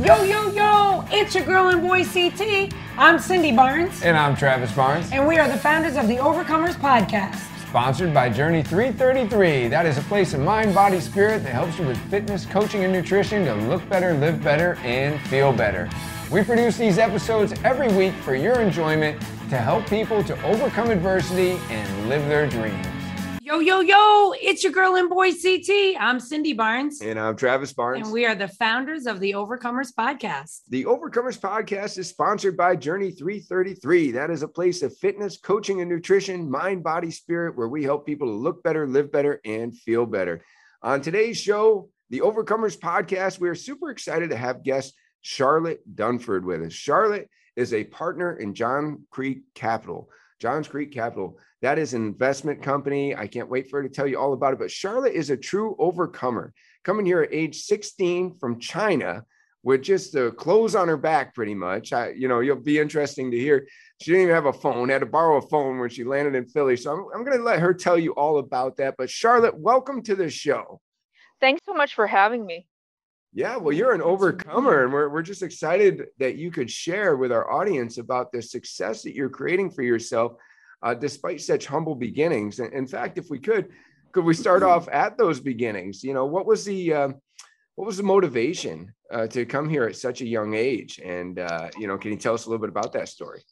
Yo, yo, yo, it's your girl and boy CT. I'm Cindy Barnes. And I'm Travis Barnes. And we are the founders of the Overcomers Podcast. Sponsored by Journey 333. That is a place of mind, body, spirit that helps you with fitness, coaching, and nutrition to look better, live better, and feel better. We produce these episodes every week for your enjoyment to help people to overcome adversity and live their dreams. Yo, yo, yo, it's your girl and boy CT. I'm Cindy Barnes. And I'm Travis Barnes. And we are the founders of the Overcomers Podcast. The Overcomers Podcast is sponsored by Journey 333. That is a place of fitness, coaching, and nutrition, mind, body, spirit, where we help people to look better, live better, and feel better. On today's show, the Overcomers Podcast, we are super excited to have guest Charlotte Dunford with us. Charlotte is a partner in John Creek Capital. Johns Creek Capital. That is an investment company. I can't wait for her to tell you all about it. But Charlotte is a true overcomer, coming here at age 16 from China with just the clothes on her back, pretty much. I, you know, you'll be interesting to hear. She didn't even have a phone, had to borrow a phone when she landed in Philly. So I'm, I'm going to let her tell you all about that. But Charlotte, welcome to the show. Thanks so much for having me. Yeah, well, you're an overcomer, and we're, we're just excited that you could share with our audience about the success that you're creating for yourself, uh, despite such humble beginnings. In fact, if we could, could we start off at those beginnings? You know, what was the uh, what was the motivation uh, to come here at such a young age? And uh, you know, can you tell us a little bit about that story?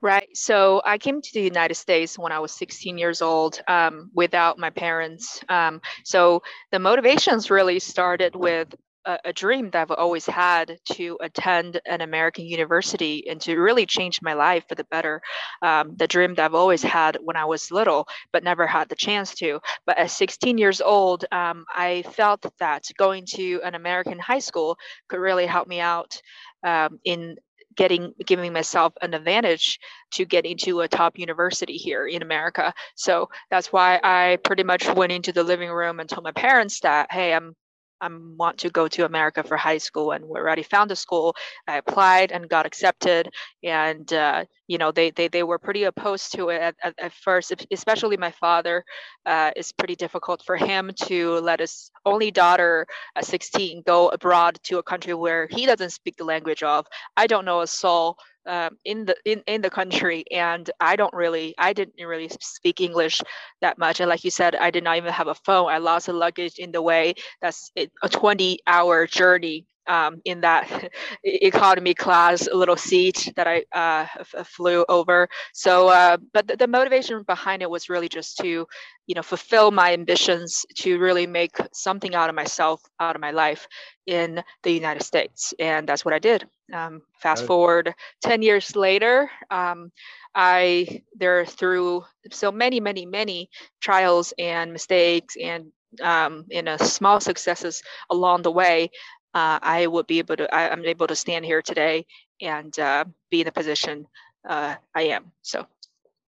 Right. So I came to the United States when I was 16 years old um, without my parents. Um, so the motivations really started with a, dream that I've always had to attend an American university and to really change my life for the better. Um, the dream that I've always had when I was little, but never had the chance to. But at 16 years old, um, I felt that going to an American high school could really help me out um, in getting giving myself an advantage to get into a top university here in America. So that's why I pretty much went into the living room and told my parents that, hey, I'm I want to go to America for high school, and we already found a school. I applied and got accepted, and uh, you know they, they they were pretty opposed to it at, at, at first. Especially my father, uh, it's pretty difficult for him to let his only daughter, at 16, go abroad to a country where he doesn't speak the language of. I don't know a soul um, in the in, in the country and i don't really i didn't really speak english that much. And like you said i did not even have a phone. I lost the luggage in the way. That's a 20 hour journey um, in that economy class little seat that I uh, f- flew over. So, uh, but the, the, motivation behind it was really just to, you know, fulfill my ambitions to really make something out of myself, out of my life in the United States, and that's what I did. Um, fast forward 10 years later, um, I there through so many, many, many trials and mistakes and um, in a small successes along the way, uh, I would be able to, I, am able to stand here today and uh, be in the position uh, I am. So.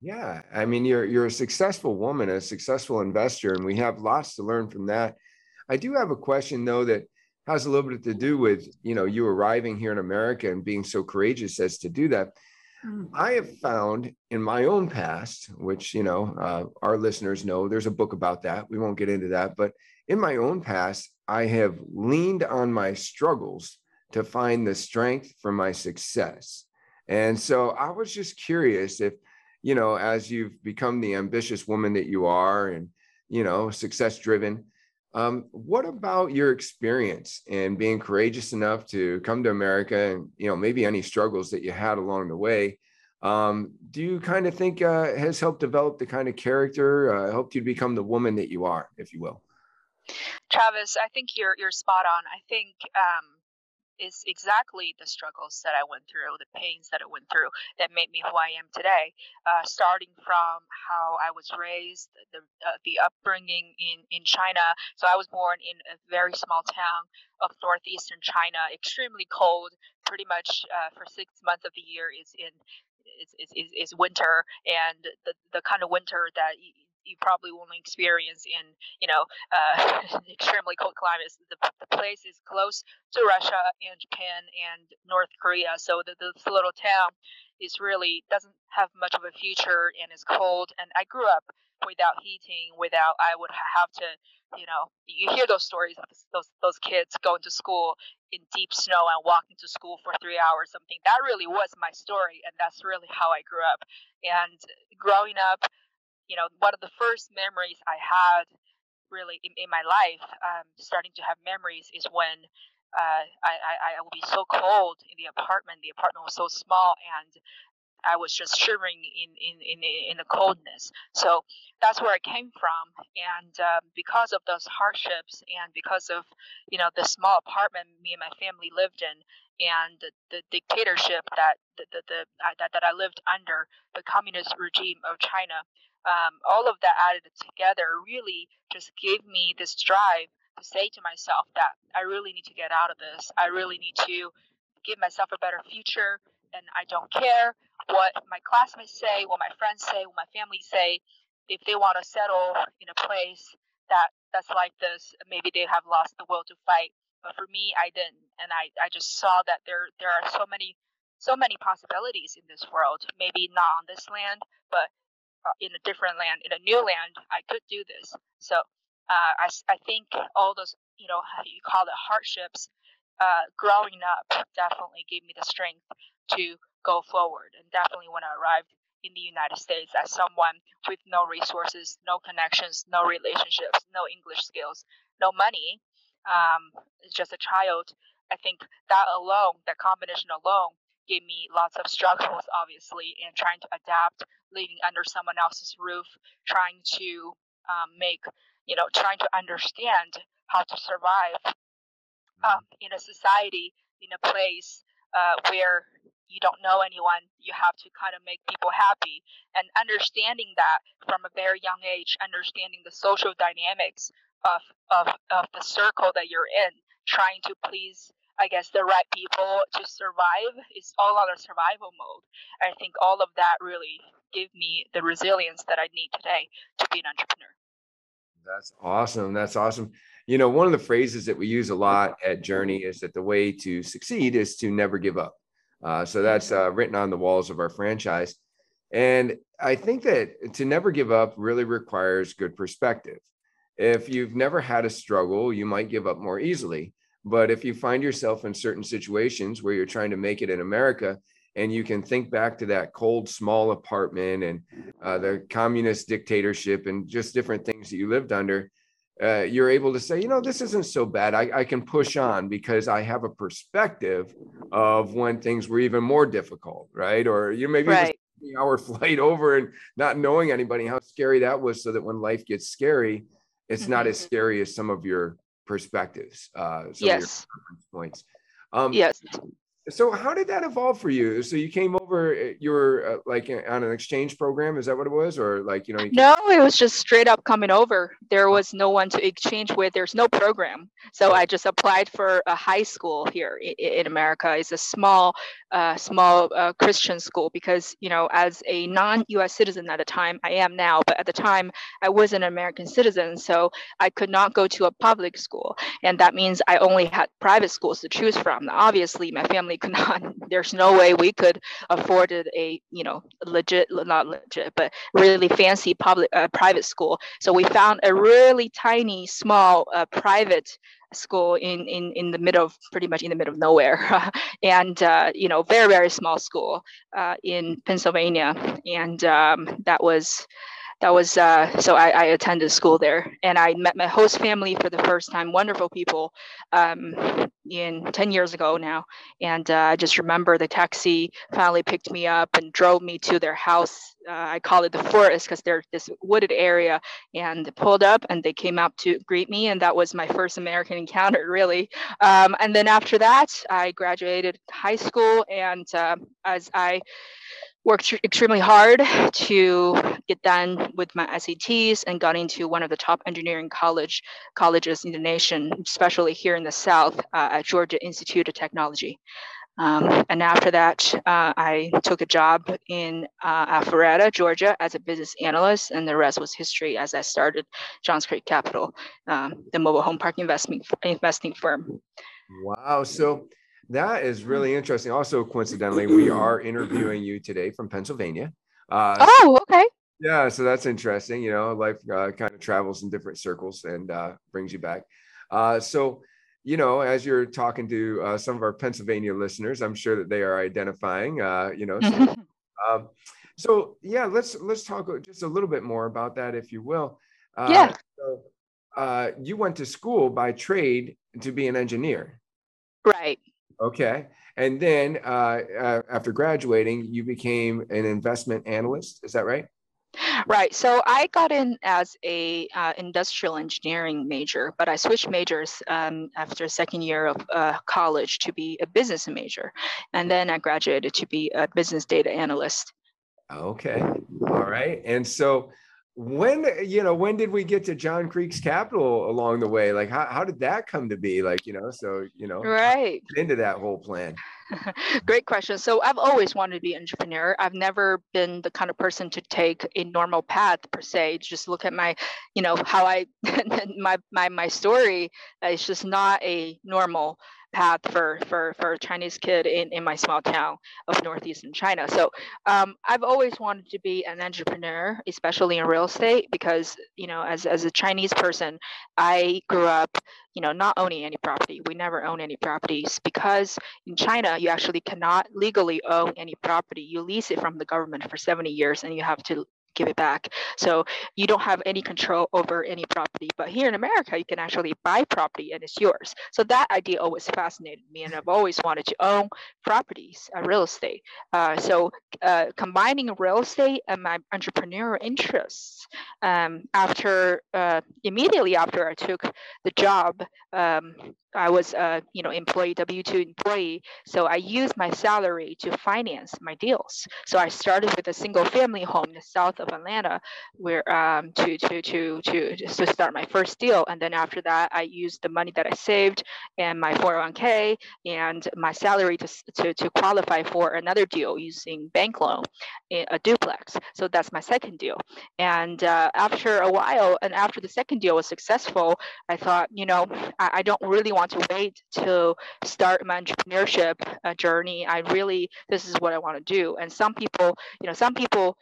Yeah, I mean, you're you're a successful woman, a successful investor, and we have lots to learn from that. I do have a question though that has a little bit to do with you know you arriving here in America and being so courageous as to do that. Mm. I have found in my own past, which you know uh, our listeners know, there's a book about that. We won't get into that, but in my own past, I have leaned on my struggles to find the strength for my success. And so I was just curious if, you know, as you've become the ambitious woman that you are and, you know, success driven, um, what about your experience and being courageous enough to come to America and, you know, maybe any struggles that you had along the way? Um, do you kind of think uh, has helped develop the kind of character, uh, helped you become the woman that you are, if you will? Travis, I think you're you're spot on. I think um, is exactly the struggles that I went through, the pains that I went through, that made me who I am today. Uh, starting from how I was raised, the uh, the upbringing in in China. So I was born in a very small town of northeastern China, extremely cold. Pretty much uh, for six months of the year is in is, is, is winter, and the the kind of winter that you probably won't experience in you know uh, extremely cold climates. The, the, place is close to Russia and Japan and North Korea, so the, this little town is really doesn't have much of a future and is cold. And I grew up without heating, without I would have to, you know, you hear those stories of those those kids going to school in deep snow and walking to school for three hours, something that really was my story, and that's really how I grew up. And growing up, you know, one of the first memories I had really in, in my life, um, starting to have memories, is when uh, I, I, I would be so cold in the apartment. The apartment was so small, and I was just shivering in, in, in, in the coldness. So that's where I came from. And um, because of those hardships and because of, you know, the small apartment me and my family lived in and the, the dictatorship that, the, the, the, uh, that, that I lived under, the communist regime of China, um, all of that added together really just gave me this drive to say to myself that I really need to get out of this. I really need to give myself a better future and I don't care what my classmates say, what my friends say, what my family say. If they want to settle in a place that that's like this, maybe they have lost the will to fight. But for me, I didn't, and I, I just saw that there there are so many so many possibilities in this world. Maybe not on this land, but in a different land, in a new land, I could do this. So uh, I, I think all those you know you call it hardships uh, growing up definitely gave me the strength to go forward. And definitely when I arrived in the United States as someone with no resources, no connections, no relationships, no English skills, no money, um, just a child, I think that alone, that combination alone, gave me lots of struggles, obviously, in trying to adapt, living under someone else's roof, trying to um, make, you know, trying to understand how to survive um, in a society, in a place uh, where you don't know anyone you have to kind of make people happy. And understanding that from a very young age understanding the social dynamics of, of, of the circle that you're in trying to please i guess the right people to survive is all on a survival mode i think all of that really give me the resilience that i need today to be an entrepreneur that's awesome that's awesome you know one of the phrases that we use a lot at journey is that the way to succeed is to never give up uh, so that's uh, written on the walls of our franchise. And I think that to never give up really requires good perspective. If you've never had a struggle, you might give up more easily. But if you find yourself in certain situations where you're trying to make it in America, and you can think back to that cold, small apartment and uh, the communist dictatorship and just different things that you lived under, uh, you're able to say, you know, this isn't so bad. I, I can push on because I have a perspective of when things were even more difficult, right? Or you maybe right. hour flight over and not knowing anybody, how scary that was, so that when life gets scary, it's not as mm-hmm. scary as some of your perspectives, uh, some yes. points. Um, yes. so how did that evolve for you? So you came over eh, you were uh, like on an exchange program is that what it was? Or like you know you no it was just straight up coming over. There was no one to exchange with. There's no program. So i just applied for a high school here in, in america. It's a small uh, small uh, christian school because you know as a non-us citizen at the time i am now but at the time i was an american citizen so i could not go to a public school. And that means i only had private schools to choose from. Obviously my family could not there's no way we could afford a you know legit not legit but really fancy public uh, private school. So we found a really tiny small uh, private school in, in in the middle of pretty much in the middle of nowhere. And uh, you know very very small school uh, in pennsylvania. And um, that was that was uh, so I, I, attended school there and I met my host family for the first time. Wonderful people, um, in 10 years ago now. And uh, I just remember the taxi finally picked me up and drove me to their house. Uh, I call it the forest because they're this wooded area and pulled up and they came out to greet me. And that was my first American encounter, really. Um, and then after that, I graduated high school. And uh, as I worked extremely hard to get done with my SATs and got into one of the top engineering college colleges in the nation, especially here in the South uh, at Georgia Institute of Technology. Um, and after that, uh, I took a job in uh, Alpharetta, Georgia, as a business analyst, and the rest was history as I started Johns Creek Capital, um, the mobile home park investment investing firm. Wow! So that is really interesting. Also, coincidentally, we are interviewing you today from Pennsylvania. Uh, oh, okay. Yeah, so that's interesting. You know, life uh, kind of travels in different circles and uh, brings you back. Uh, so, you know, as you're talking to uh, some of our Pennsylvania listeners, I'm sure that they are identifying. Uh, you know, so, um, so yeah, let's let's talk just a little bit more about that, if you will. Uh, yeah. So, you went to school by trade to be an engineer. Right. Okay. And then after graduating, you became an investment analyst. Is that right? Right. So I got in as a uh, industrial engineering major, but I switched majors um, after second year of uh, college to be a business major, and then I graduated to be a business data analyst. Okay. All right. And so when you know when did we get to johns creek capital along the way? Like how, how did that come to be? Like you know so you know right. into that whole plan. Great question. So i've always wanted to be an entrepreneur. I've never been the kind of person to take a normal path per se. Just look at my you know how i my my my story uh, it's just not a normal path for for for a Chinese kid in in my small town of northeastern China. So um, I've always wanted to be an entrepreneur, especially in real estate, because you know, as as a Chinese person, I grew up, you know, not owning any property. We never own any properties because in China you actually cannot legally own any property. You lease it from the government for 70 years, and you have to give it back. So you don't have any control over any property. But here in America, you can actually buy property and it's yours. So that idea always fascinated me, and I've always wanted to own properties, uh, real estate. Uh, so uh, combining real estate and my entrepreneurial interests, um, after uh, immediately after I took the job um, I was a you know employee W two employee, so I used my salary to finance my deals. So I started with a single family home in the south of Atlanta, where um, to, to to to to start my first deal, and then after that I used the money that I saved and my 401k and my salary to to to qualify for another deal using bank loan, in a duplex. So that's my second deal. And uh, after a while, and after the second deal was successful, I thought you know I, I don't really want to wait to start my entrepreneurship uh, journey. I really, this is what I want to do. And some people, you know, some people,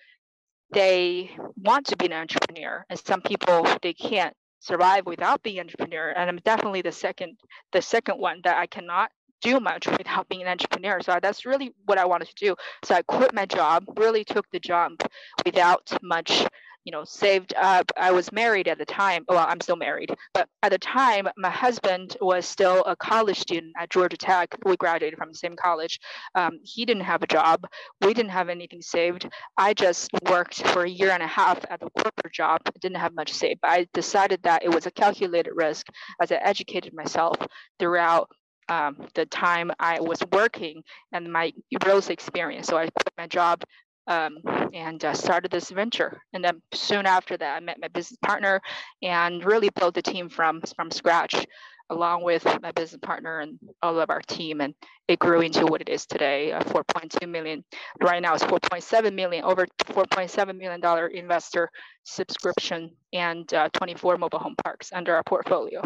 they want to be an entrepreneur, and some people they can't survive without being an entrepreneur. And I'm definitely the second, the second one that I cannot do much without being an entrepreneur. So that's really what I wanted to do. So I quit my job, really took the jump without much you know, saved up. I was married at the time. Well, I'm still married, but at the time, my husband was still a college student at Georgia Tech. We graduated from the same college. Um, he didn't have a job. We didn't have anything saved. I just worked for a year and a half at a corporate job. Didn't have much saved, I decided that it was a calculated risk as I educated myself throughout um, the time I was working and my real estate experience. So I quit my job um, and uh, started this venture. And then soon after that, I met my business partner and really built the team from from scratch, along with my business partner and all of our team. And it grew into what it is today, uh, 4.2 million. Right now, it's 4.7 million, over 4.7 million dollar investor subscription, and uh, 24 mobile home parks under our portfolio.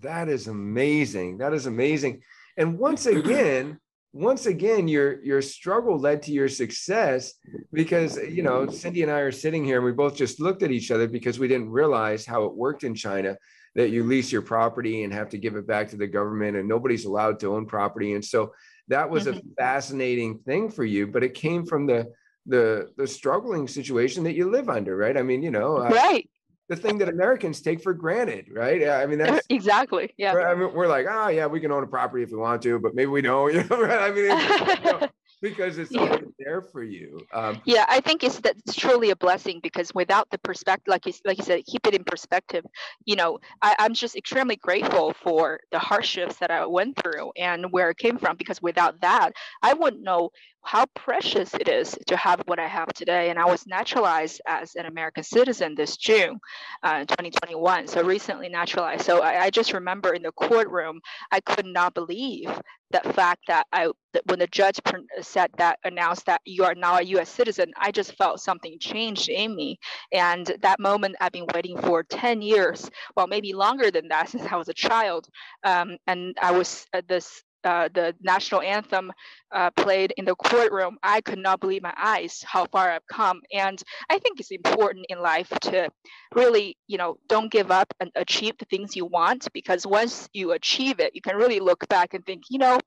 That is amazing. That is amazing. And once again once again your your struggle led to your success because you know cindy and i are sitting here and we both just looked at each other because we didn't realize how it worked in china that you lease your property and have to give it back to the government and nobody's allowed to own property. And so that was mm-hmm. a fascinating thing for you but it came from the the the struggling situation that you live under right? I mean you know uh, right the thing that Americans take for granted, right? I mean, that's exactly. Yeah. I mean, we're like, oh yeah, we can own a property if we want to, but maybe we don't. You know, right? I mean, it's, you know, because it's yeah. there for you. Um, yeah, I think it's that's truly a blessing because without the perspective, like you like you said, keep it in perspective. You know, I, I'm just extremely grateful for the hardships that I went through and where it came from because without that, I wouldn't know how precious it is to have what I have today. And I was naturalized as an American citizen this June, uh, 2021. So recently naturalized. So I, I, just remember in the courtroom, I could not believe the fact that I, that when the judge said that, announced that you are now a U.S. citizen, I just felt something changed in me. And that moment I've been waiting for 10 years, well, maybe longer than that since I was a child. Um, and I was uh, this uh, the national anthem uh, played in the courtroom, I could not believe my eyes how far I've come. And I think it's important in life to really, you know, don't give up and achieve the things you want because once you achieve it, you can really look back and think, you know,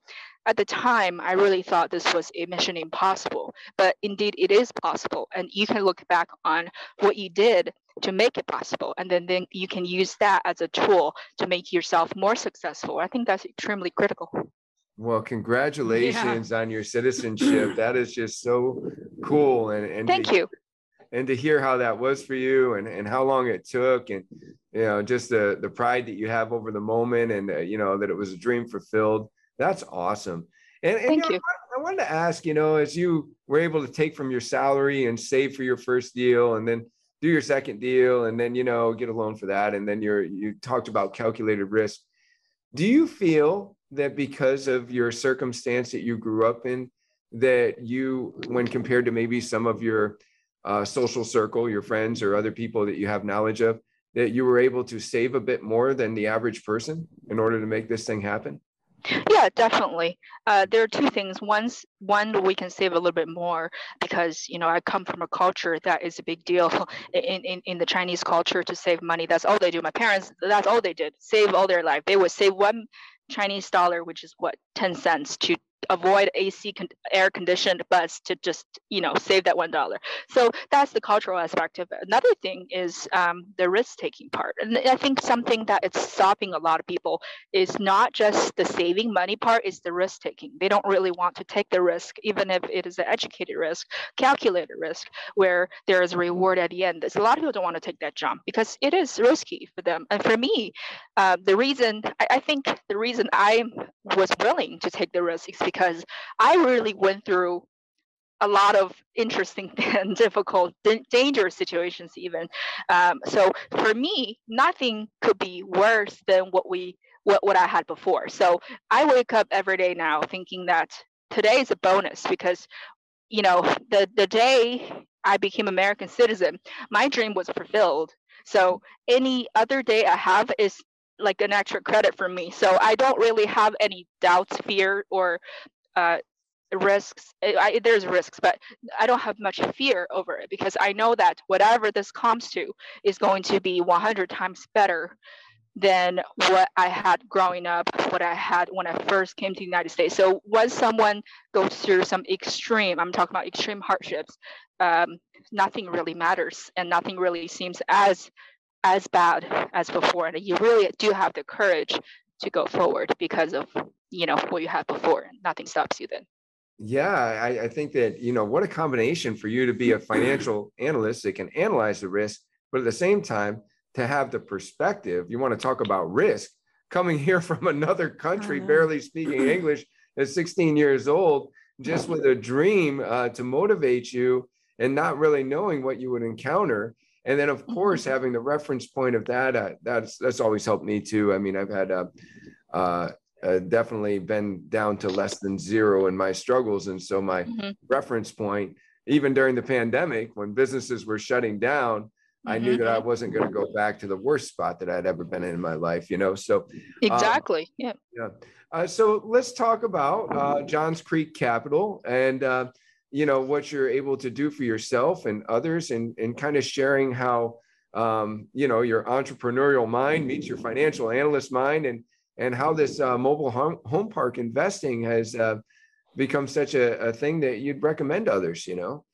at the time, I really thought this was a mission impossible, but indeed it is possible. And you can look back on what you did to make it possible. And then, then you can use that as a tool to make yourself more successful. I think that's extremely critical. Well, congratulations yeah. on your citizenship. that is just so cool. And, and thank to, you. And to hear how that was for you and, and how long it took and, you know, just the, the pride that you have over the moment and, uh, you know, that it was a dream fulfilled. That's awesome. And, and thank you. Know, I wanted to ask, you know, as you were able to take from your salary and save for your first deal and then do your second deal and then, you know, get a loan for that. And then you're, you talked about calculated risk. Do you feel that because of your circumstance that you grew up in, that you, when compared to maybe some of your uh, social circle, your friends or other people that you have knowledge of, that you were able to save a bit more than the average person in order to make this thing happen? Yeah, definitely. Uh, there are two things. One's one we can save a little bit more because you know I come from a culture that is a big deal in, in in the Chinese culture to save money. That's all they do. My parents, that's all they did. Save all their life. They would save one Chinese dollar, which is what, 10 cents to avoid AC con- air conditioned bus to just you know save that one dollar. So that's the cultural aspect of it. Another thing is um, the risk taking part, and I think something that it's stopping a lot of people is not just the saving money part, is the risk taking. They don't really want to take the risk, even if it is an educated risk, calculated risk, where there is a reward at the end. There's a lot of people don't want to take that jump because it is risky for them. And for me, uh, the reason I, I think the reason I was willing to take the risk is because I really went through a lot of interesting and difficult, dangerous situations, even. Um, so for me, nothing could be worse than what we what, what I had before. So I wake up every day now thinking that today is a bonus because you know the the day I became American citizen, my dream was fulfilled. So any other day I have is like an extra credit for me. So I don't really have any doubts, fear, or uh, risks. I, there's risks, but I don't have much fear over it because I know that whatever this comes to is going to be 100 times better than what I had growing up, what I had when I first came to the United States. So once someone goes through some extreme, I'm talking about extreme hardships, um, nothing really matters and nothing really seems as as bad as before. And you really do have the courage to go forward because of you know what you had before nothing stops you then yeah I, I think that you know what a combination for you to be a financial analyst that can analyze the risk but at the same time to have the perspective you want to talk about risk coming here from another country uh-huh. barely speaking english at 16 years old just with a dream uh, to motivate you and not really knowing what you would encounter and then of course mm-hmm. having the reference point of that uh, that's that's always helped me too i mean i've had uh, uh, uh, definitely been down to less than zero in my struggles and so my mm-hmm. reference point even during the pandemic when businesses were shutting down mm-hmm. i knew that i mm-hmm. wasn't going to go back to the worst spot that i'd ever been in in my life you know so um, exactly um, yeah yeah uh, so let's talk about uh, johns creek capital and uh, you know what you're able to do for yourself and others and and kind of sharing how um, you know your entrepreneurial mind meets your financial analyst mind and and how this uh, mobile home, home park investing has uh, become such a, a thing that you'd recommend others you know?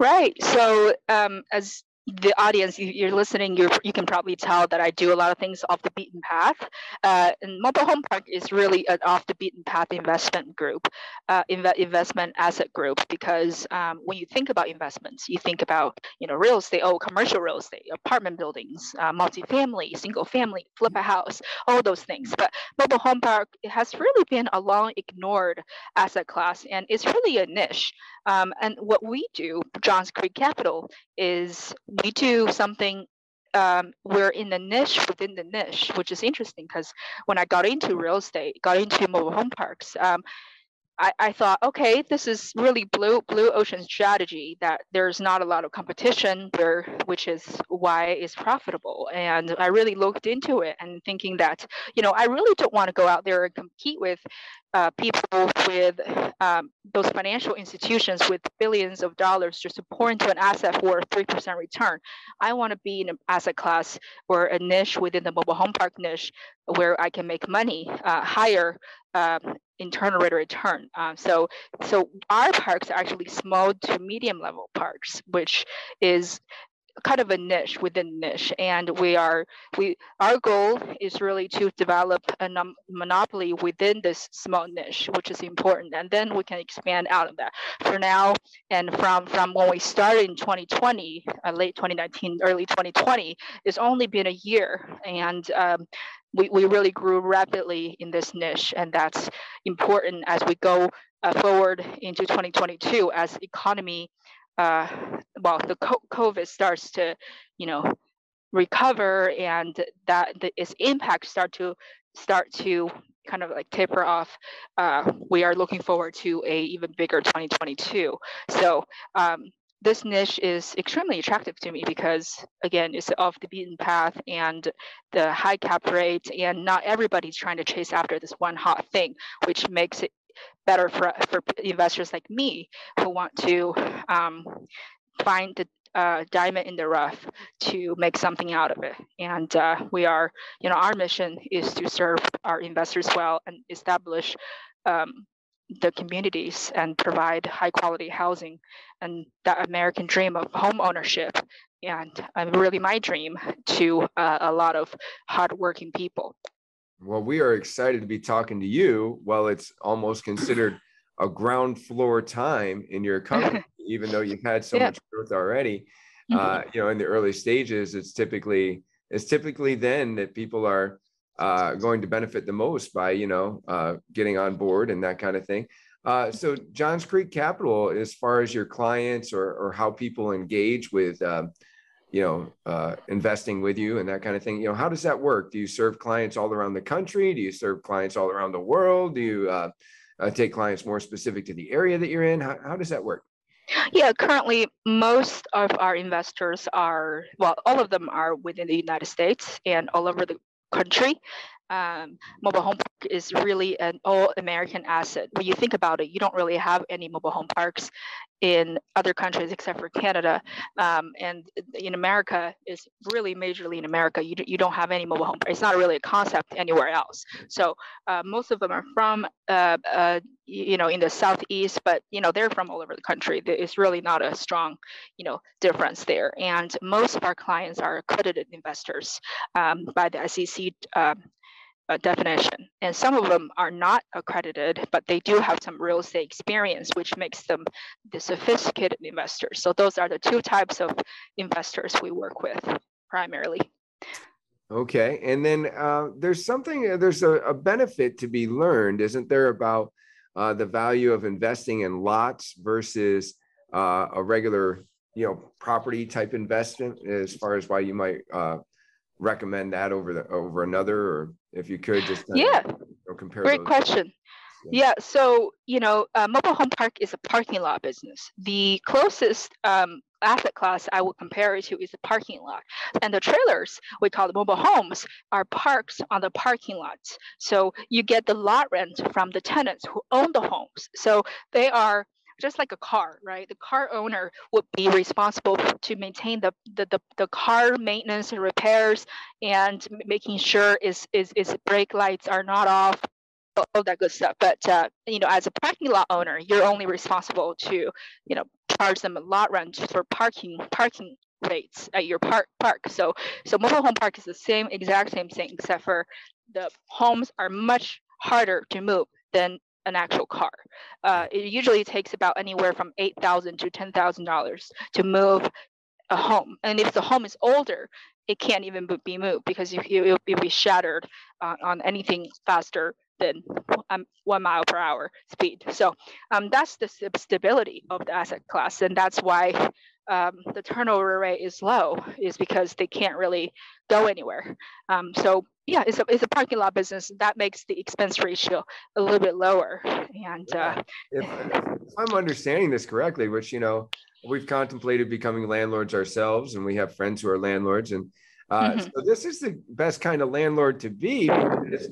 Right. So um, as the audience, you, are listening, you you can probably tell that I do a lot of things off the beaten path. Uh, and Mobile Home Park is really an off the beaten path investment group, uh, inv- investment asset group, because um, when you think about investments, you think about you know real estate, oh commercial real estate, apartment buildings, uh, multifamily, single family, flip a house, all those things. But Mobile Home Park has really been a long ignored asset class, and it's really a niche. Um, and what we do, Johns Creek Capital, is we do something. Um, we're in the niche within the niche, which is interesting because when I got into real estate, got into mobile home parks, um, I, I thought, okay, this is really blue blue ocean strategy that there's not a lot of competition there, which is why it's profitable. And I really looked into it and thinking that, you know, I really don't want to go out there and compete with uh, people with um, those financial institutions with billions of dollars just to pour into an asset for a 3% return. I want to be in an asset class or a niche within the mobile home park niche where I can make money uh, higher um, internal rate of return. Um, so, so our parks are actually small to medium level parks, which is kind of a niche within niche and we are we our goal is really to develop a monopoly within this small niche which is important and then we can expand out of that. For now and from from when we started in 2020 uh, late 2019 early 2020 it's only been a year and um, we, we really grew rapidly in this niche and that's important as we go uh, forward into 2022 as economy uh, well, the COVID starts to, you know, recover and that the, its impact start to start to kind of like taper off, uh, we are looking forward to a even bigger 2022. So um, this niche is extremely attractive to me because again, it's off the beaten path and the high cap rate and not everybody's trying to chase after this one hot thing, which makes it better for, for investors like me who want to um, find the uh, diamond in the rough to make something out of it. And uh, we are, you know, our mission is to serve our investors well and establish um, the communities and provide high quality housing and that American dream of home ownership. And uh, really my dream to uh, a lot of hardworking people. Well, we are excited to be talking to you. Well, it's almost considered a ground floor time in your company, even though you've had so yeah. much growth already. Mm-hmm. Uh, you know, in the early stages, it's typically it's typically then that people are uh, going to benefit the most by you know uh, getting on board and that kind of thing. Uh, so, Johns Creek Capital, as far as your clients or or how people engage with uh, you know, uh, investing with you and that kind of thing. You know, how does that work? Do you serve clients all around the country? Do you serve clients all around the world? Do you uh, uh, take clients more specific to the area that you're in? How, how does that work? Yeah, currently most of our investors are, well, all of them are within the United States and all over the country um, mobile home park is really an all American asset. When you think about it, you don't really have any mobile home parks in other countries except for Canada. Um, and in America it's really majorly in America. You, you don't have any mobile home. Park. It's not really a concept anywhere else. So uh, most of them are from, uh, uh, you know, in the Southeast, but, you know, they're from all over the country. It's really not a strong, you know, difference there. And most of our clients are accredited investors um, by the SEC uh, definition. And some of them are not accredited, but they do have some real estate experience, which makes them the sophisticated investors. So those are the two types of investors we work with primarily. Okay. And then uh, there's something, uh, there's a, a, benefit to be learned, isn't there, about uh, the value of investing in lots versus uh, a regular, you know, property type investment as far as why you might uh, recommend that over the over another or if you could just yeah you know, compare great those. question yeah. yeah. so you know uh, mobile home park is a parking lot business the closest um, asset class i would compare it to is a parking lot and the trailers we call the mobile homes are parks on the parking lots so you get the lot rent from the tenants who own the homes so they are just like a car, right? The car owner would be responsible to maintain the, the, the, the car maintenance and repairs and making sure is, is, is brake lights are not off, all that good stuff. But uh, you know, as a parking lot owner, you're only responsible to, you know, charge them a lot rent for parking parking rates at your park park. So so mobile home park is the same exact same thing, except for the homes are much harder to move than an actual car. Uh, it usually takes about anywhere from eight thousand to ten thousand dollars to move a home, and if the home is older, it can't even be moved because you, it'll be shattered uh, on anything faster than um, one mile per hour speed. So um, that's the stability of the asset class, and that's why um, the turnover rate is low, is because they can't really go anywhere. Um, so yeah, it's a it's a parking lot business. That makes the expense ratio a little bit lower. And uh, if, if I'm understanding this correctly, which you know we've contemplated becoming landlords ourselves, and we have friends who are landlords, and uh, mm-hmm. so this is the best kind of landlord to be because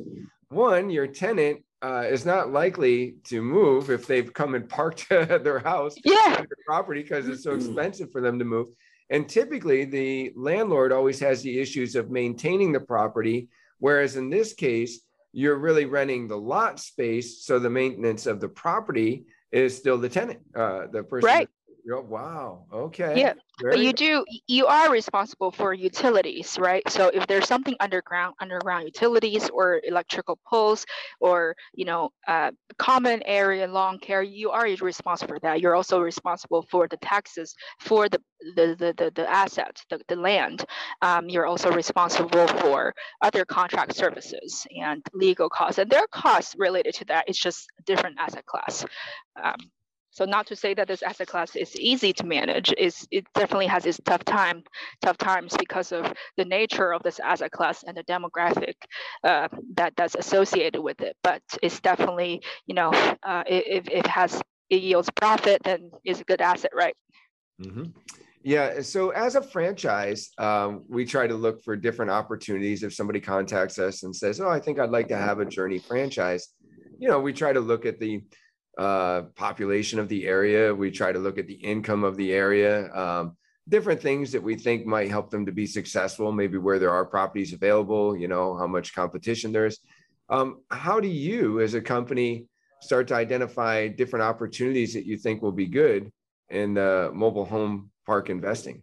one, your tenant uh, is not likely to move if they've come and parked their house yeah. their property because it's so expensive for them to move. And typically, the landlord always has the issues of maintaining the property, whereas in this case, you're really renting the lot space, so the maintenance of the property is still the tenant, uh, the person right. Oh, wow. Okay. Yeah. Very but you do you are responsible for utilities, right? So if there's something underground, underground utilities or electrical poles or you know uh, common area lawn care, you are responsible for that. You're also responsible for the taxes for the the the the, the asset, the, the land. Um, you're also responsible for other contract services and legal costs, and there are costs related to that. It's just different asset class. Um, so not to say that this asset class is easy to manage, is it definitely has its tough time, tough times because of the nature of this asset class and the demographic uh, that that's associated with it. But it's definitely, you know, uh, if it has it yields profit, then it's a good asset, right? Mm-hmm. Yeah. So as a franchise, um, we try to look for different opportunities. If somebody contacts us and says, "Oh, I think I'd like to have a Journey franchise," you know, we try to look at the uh, population of the area. We try to look at the income of the area, um, different things that we think might help them to be successful, maybe where there are properties available, you know, how much competition there is. Um, how do you, as a company, start to identify different opportunities that you think will be good in uh, mobile home park investing?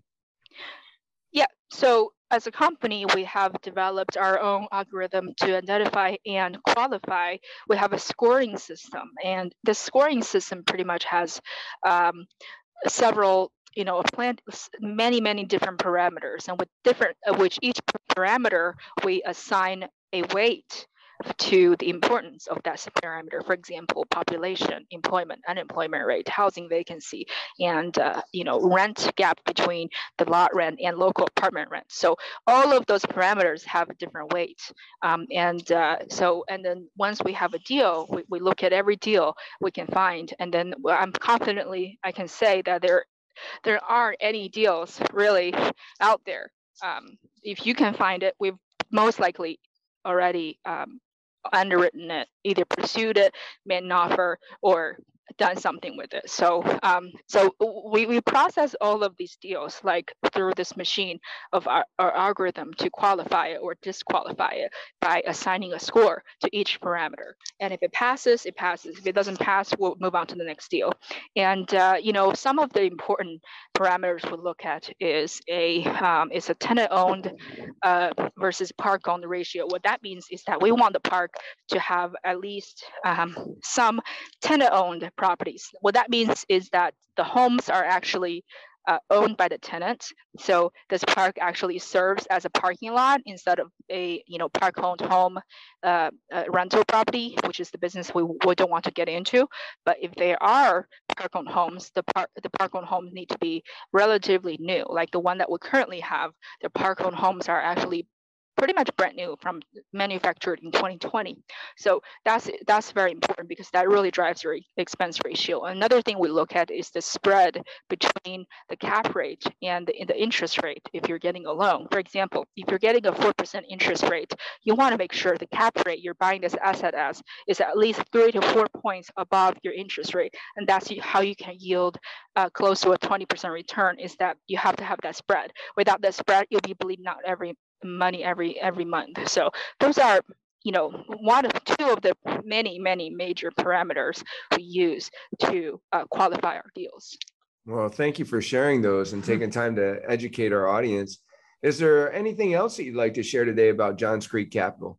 Yeah. So as a company, we have developed our own algorithm to identify and qualify. We have a scoring system, and the scoring system pretty much has um, several you know, plant many, many different parameters, and with different, which each parameter we assign a weight to the importance of that parameter. For example, population, employment, unemployment rate, housing vacancy, and uh, you know rent gap between the lot rent and local apartment rent. So all of those parameters have a different weight. Um, and uh, so and then once we have a deal, we, we look at every deal we can find, and then I'm confidently I can say that there there aren't any deals really out there. Um, if you can find it, we've most likely already um, underwritten it, either pursued it, made an offer, or done something with it. So um, so we, we process all of these deals like through this machine of our, our algorithm to qualify it or disqualify it by assigning a score to each parameter. And if it passes, it passes. If it doesn't pass, we'll move on to the next deal. And uh, you know some of the important parameters we'll look at is a um, is a tenant owned uh, versus park owned ratio. What that means is that we want the park to have at least um, some tenant owned properties. What that means is that the homes are actually uh, owned by the tenant. So this park actually serves as a parking lot instead of a you know park owned home uh, uh, rental property, which is the business we, we don't want to get into. But if there are park owned homes, the park the park owned homes need to be relatively new, like the one that we currently have. The park owned homes are actually pretty much brand new from manufactured in 2020. So that's that's very important because that really drives your expense ratio. Another thing we look at is the spread between the cap rate and the, the interest rate if you're getting a loan. For example, if you're getting a 4% interest rate, you want to make sure the cap rate you're buying this asset as is at least three to four points above your interest rate. And that's how you can yield uh, close to a 20% return is that you have to have that spread. Without that spread, you'll be bleeding out every money every every month. So those are you know one of two of the many many major parameters we use to uh, qualify our deals. Well, thank you for sharing those and mm-hmm. taking time to educate our audience. Is there anything else that you'd like to share today about Johns Creek Capital?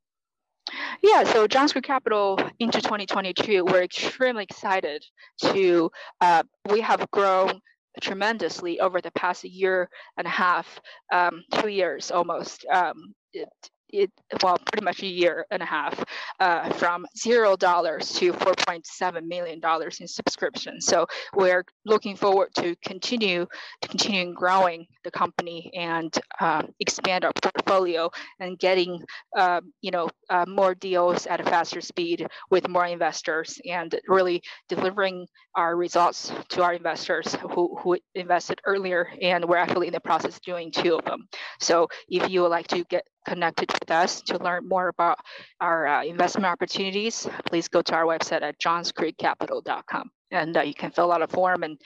Yeah, so Johns Creek Capital into 2022, we're extremely excited to, uh, we have grown tremendously over the past year and a half, um, two years almost. Um, it, it well pretty much a year and a half uh, from zero dollars to 4.7 million dollars in subscription so we're looking forward to continue to continue growing the company and uh, expand our portfolio and getting uh, you know uh, more deals at a faster speed with more investors and really delivering our results to our investors who, who invested earlier and we're actually in the process doing two of them. So if you would like to get connected with us to learn more about our uh, investment opportunities, please go to our website at johnscreekcapital.com and uh, you can fill out a form and,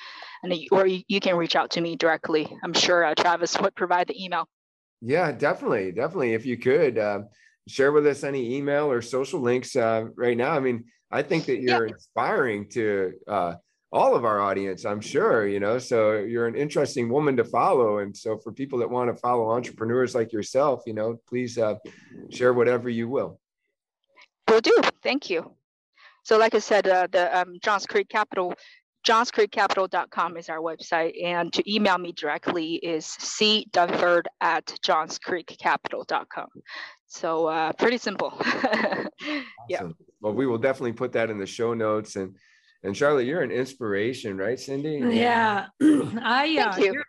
and or you can reach out to me directly. I'm sure uh, Travis would provide the email. Yeah, definitely. Definitely. If you could uh, share with us any email or social links uh, right now. I mean, I think that you're yeah. inspiring to uh, all of our audience, I'm sure, you know. So you're an interesting woman to follow. And so for people that want to follow entrepreneurs like yourself, you know, please uh, share whatever you will. Will do. Thank you. So like I said, uh, the um, Johns Creek Capital, johnscreekcapital.com is our website. And to email me directly is cdunford at johnscreekcapital.com. So uh, pretty simple. awesome. Yeah. Well, we will definitely put that in the show notes and and Charlotte, you're an inspiration, right, Cindy? Yeah, I. Uh, you. You're,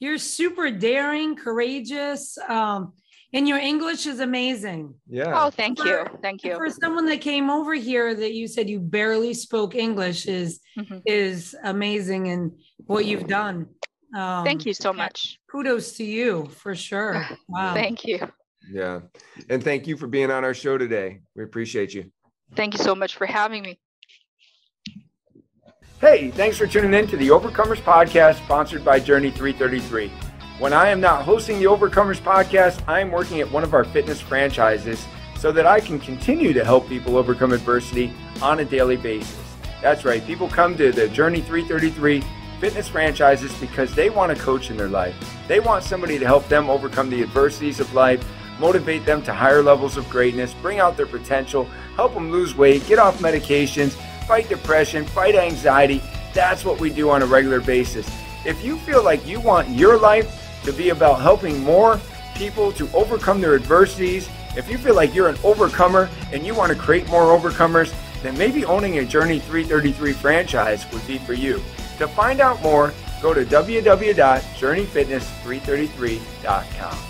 you're super daring, courageous, um, and your English is amazing. Yeah. Oh, thank for, you, thank you. For someone that came over here, that you said you barely spoke English is mm-hmm. is amazing, and what you've done. Um, thank you so much. Kudos to you for sure. Wow. thank you. Yeah, and thank you for being on our show today. We appreciate you. Thank you so much for having me. Hey, thanks for tuning in to the Overcomers Podcast sponsored by Journey 333. When I am not hosting the Overcomers Podcast, I am working at one of our fitness franchises so that I can continue to help people overcome adversity on a daily basis. That's right, people come to the Journey 333 fitness franchises because they want a coach in their life. They want somebody to help them overcome the adversities of life, motivate them to higher levels of greatness, bring out their potential, help them lose weight, get off medications fight depression, fight anxiety. That's what we do on a regular basis. If you feel like you want your life to be about helping more people to overcome their adversities, if you feel like you're an overcomer and you want to create more overcomers, then maybe owning a Journey 333 franchise would be for you. To find out more, go to www.journeyfitness333.com.